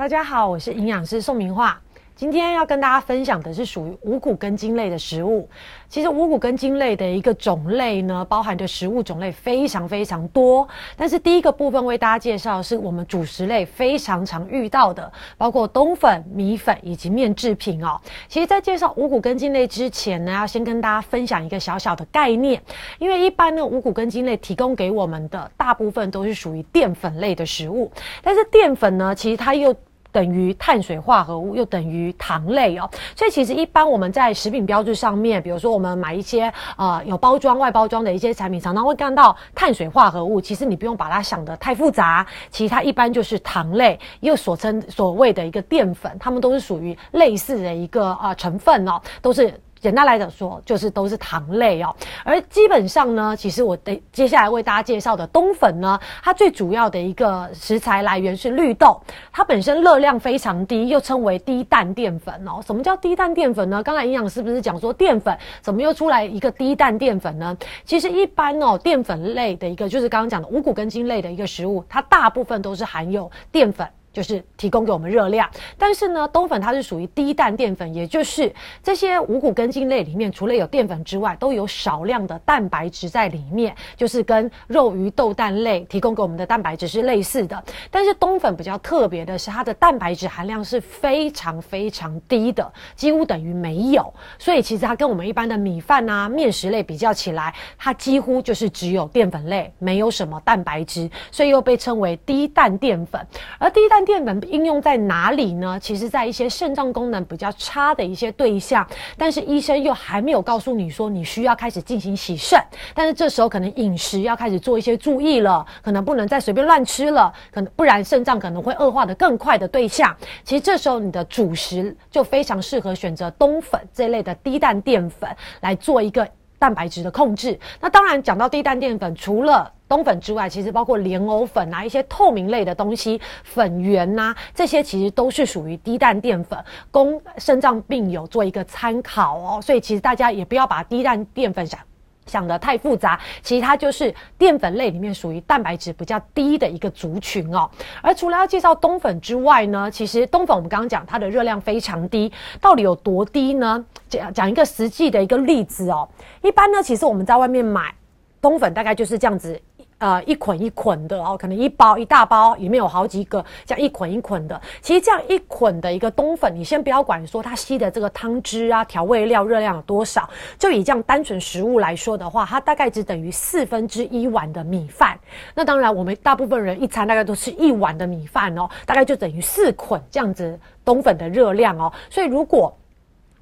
大家好，我是营养师宋明化。今天要跟大家分享的是属于五谷根茎类的食物。其实五谷根茎类的一个种类呢，包含的食物种类非常非常多。但是第一个部分为大家介绍是我们主食类非常常遇到的，包括冬粉、米粉以及面制品哦。其实，在介绍五谷根茎类之前呢，要先跟大家分享一个小小的概念，因为一般呢五谷根茎类提供给我们的大部分都是属于淀粉类的食物，但是淀粉呢，其实它又等于碳水化合物，又等于糖类哦，所以其实一般我们在食品标志上面，比如说我们买一些呃有包装、外包装的一些产品，常常会看到碳水化合物。其实你不用把它想得太复杂，其实它一般就是糖类，又所称所谓的一个淀粉，它们都是属于类似的一个呃成分哦，都是。简单来讲说，就是都是糖类哦。而基本上呢，其实我的接下来为大家介绍的冬粉呢，它最主要的一个食材来源是绿豆，它本身热量非常低，又称为低碳淀粉哦。什么叫低碳淀粉呢？刚才营养师不是讲说淀粉怎么又出来一个低碳淀粉呢？其实一般哦，淀粉类的一个就是刚刚讲的五谷根茎类的一个食物，它大部分都是含有淀粉。就是提供给我们热量，但是呢，冬粉它是属于低碳淀粉，也就是这些五谷根茎类里面，除了有淀粉之外，都有少量的蛋白质在里面，就是跟肉、鱼、豆、蛋类提供给我们的蛋白质是类似的。但是冬粉比较特别的是，它的蛋白质含量是非常非常低的，几乎等于没有。所以其实它跟我们一般的米饭啊、面食类比较起来，它几乎就是只有淀粉类，没有什么蛋白质，所以又被称为低碳淀粉。而低碳淀粉应用在哪里呢？其实，在一些肾脏功能比较差的一些对象，但是医生又还没有告诉你说你需要开始进行洗肾，但是这时候可能饮食要开始做一些注意了，可能不能再随便乱吃了，可能不然肾脏可能会恶化的更快的对象。其实这时候你的主食就非常适合选择冬粉这类的低蛋淀粉来做一个蛋白质的控制。那当然讲到低蛋淀粉，除了冬粉之外，其实包括莲藕粉啊，一些透明类的东西，粉圆呐，这些其实都是属于低碳淀粉，供肾脏病友做一个参考哦。所以其实大家也不要把低碳淀粉想想得太复杂，其实它就是淀粉类里面属于蛋白质比较低的一个族群哦。而除了要介绍冬粉之外呢，其实冬粉我们刚刚讲它的热量非常低，到底有多低呢？讲讲一个实际的一个例子哦。一般呢，其实我们在外面买冬粉大概就是这样子。呃，一捆一捆的哦，可能一包一大包，里面有好几个，这样一捆一捆的。其实这样一捆的一个冬粉，你先不要管说它吸的这个汤汁啊、调味料热量有多少，就以这样单纯食物来说的话，它大概只等于四分之一碗的米饭。那当然，我们大部分人一餐大概都是一碗的米饭哦，大概就等于四捆这样子冬粉的热量哦。所以如果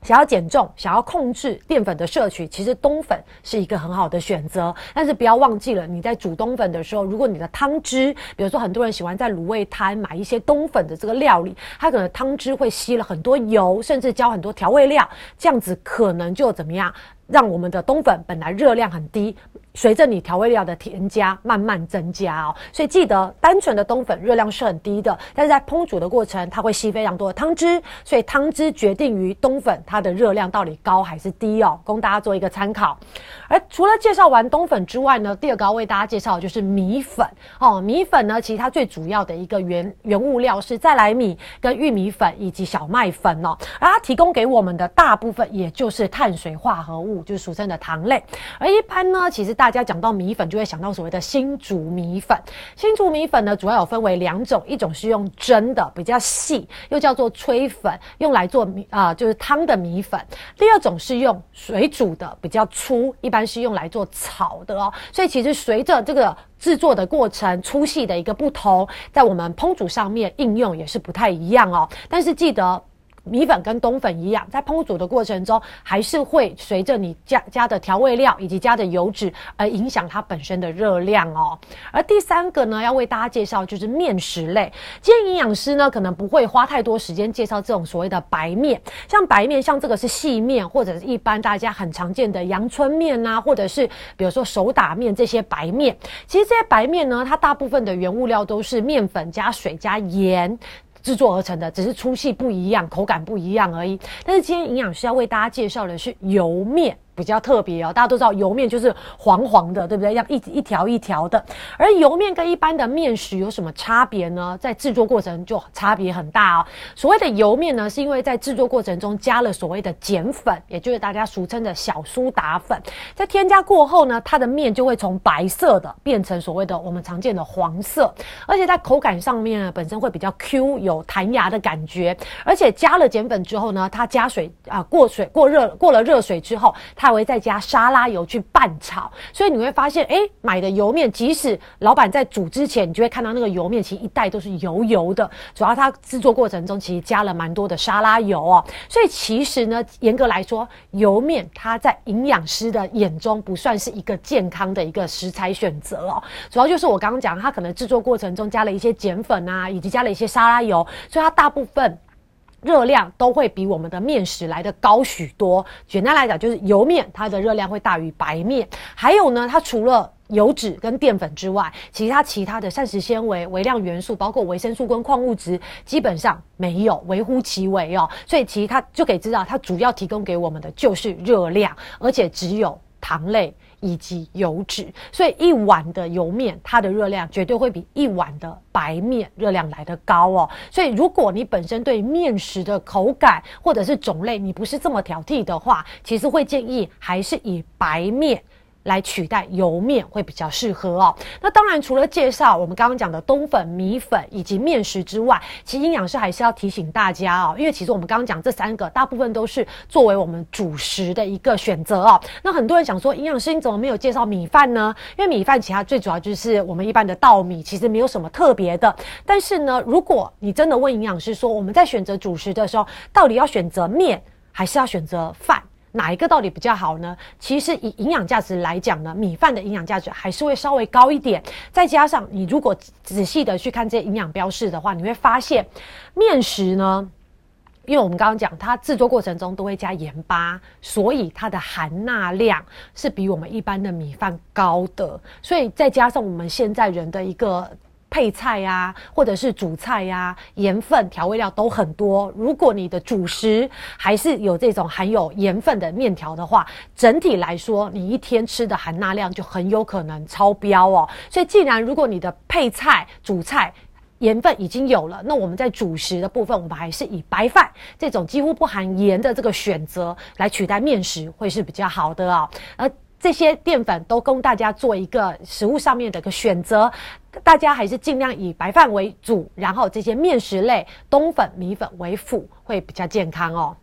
想要减重，想要控制淀粉的摄取，其实冬粉是一个很好的选择。但是不要忘记了，你在煮冬粉的时候，如果你的汤汁，比如说很多人喜欢在卤味摊买一些冬粉的这个料理，它可能汤汁会吸了很多油，甚至加很多调味料，这样子可能就怎么样，让我们的冬粉本来热量很低。随着你调味料的添加，慢慢增加哦。所以记得，单纯的冬粉热量是很低的，但是在烹煮的过程，它会吸非常多的汤汁，所以汤汁决定于冬粉它的热量到底高还是低哦，供大家做一个参考。而除了介绍完冬粉之外呢，第二个要为大家介绍的就是米粉哦。米粉呢，其实它最主要的一个原原物料是再来米跟玉米粉以及小麦粉哦，而它提供给我们的大部分也就是碳水化合物，就是俗称的糖类。而一般呢，其实大家讲到米粉，就会想到所谓的新竹米粉。新竹米粉呢，主要有分为两种，一种是用蒸的，比较细，又叫做炊粉，用来做米啊，就是汤的米粉；第二种是用水煮的，比较粗，一般是用来做炒的哦。所以其实随着这个制作的过程粗细的一个不同，在我们烹煮上面应用也是不太一样哦。但是记得。米粉跟冬粉一样，在烹煮的过程中，还是会随着你加加的调味料以及加的油脂而影响它本身的热量哦。而第三个呢，要为大家介绍就是面食类。今天营养师呢，可能不会花太多时间介绍这种所谓的白面，像白面，像这个是细面，或者是一般大家很常见的阳春面呐，或者是比如说手打面这些白面。其实这些白面呢，它大部分的原物料都是面粉加水加盐。制作而成的，只是粗细不一样，口感不一样而已。但是今天营养师要为大家介绍的是油面。比较特别哦。大家都知道油面就是黄黄的，对不对？要一一条一条的。而油面跟一般的面食有什么差别呢？在制作过程就差别很大哦。所谓的油面呢，是因为在制作过程中加了所谓的碱粉，也就是大家俗称的小苏打粉，在添加过后呢，它的面就会从白色的变成所谓的我们常见的黄色，而且在口感上面呢，本身会比较 Q，有弹牙的感觉。而且加了碱粉之后呢，它加水啊，过水过热过了热水之后，它还会再加沙拉油去拌炒，所以你会发现，哎，买的油面，即使老板在煮之前，你就会看到那个油面其实一袋都是油油的，主要它制作过程中其实加了蛮多的沙拉油哦，所以其实呢，严格来说，油面它在营养师的眼中不算是一个健康的一个食材选择哦，主要就是我刚刚讲，它可能制作过程中加了一些碱粉啊，以及加了一些沙拉油，所以它大部分。热量都会比我们的面食来的高许多。简单来讲，就是油面它的热量会大于白面。还有呢，它除了油脂跟淀粉之外，其他其他的膳食纤维、微量元素，包括维生素跟矿物质，基本上没有，微乎其微哦。所以其实它就可以知道，它主要提供给我们的就是热量，而且只有糖类。以及油脂，所以一碗的油面，它的热量绝对会比一碗的白面热量来得高哦。所以如果你本身对面食的口感或者是种类，你不是这么挑剔的话，其实会建议还是以白面。来取代油面会比较适合哦。那当然，除了介绍我们刚刚讲的冬粉、米粉以及面食之外，其实营养师还是要提醒大家哦，因为其实我们刚刚讲这三个，大部分都是作为我们主食的一个选择哦。那很多人想说，营养师你怎么没有介绍米饭呢？因为米饭其他最主要就是我们一般的稻米，其实没有什么特别的。但是呢，如果你真的问营养师说，我们在选择主食的时候，到底要选择面还是要选择饭？哪一个到底比较好呢？其实以营养价值来讲呢，米饭的营养价值还是会稍微高一点。再加上你如果仔细的去看这些营养标示的话，你会发现面食呢，因为我们刚刚讲它制作过程中都会加盐巴，所以它的含钠量是比我们一般的米饭高的。所以再加上我们现在人的一个。配菜呀，或者是主菜呀，盐分调味料都很多。如果你的主食还是有这种含有盐分的面条的话，整体来说，你一天吃的含钠量就很有可能超标哦。所以，既然如果你的配菜、主菜盐分已经有了，那我们在主食的部分，我们还是以白饭这种几乎不含盐的这个选择来取代面食，会是比较好的哦。而这些淀粉都供大家做一个食物上面的一个选择，大家还是尽量以白饭为主，然后这些面食类冬粉、米粉为辅，会比较健康哦。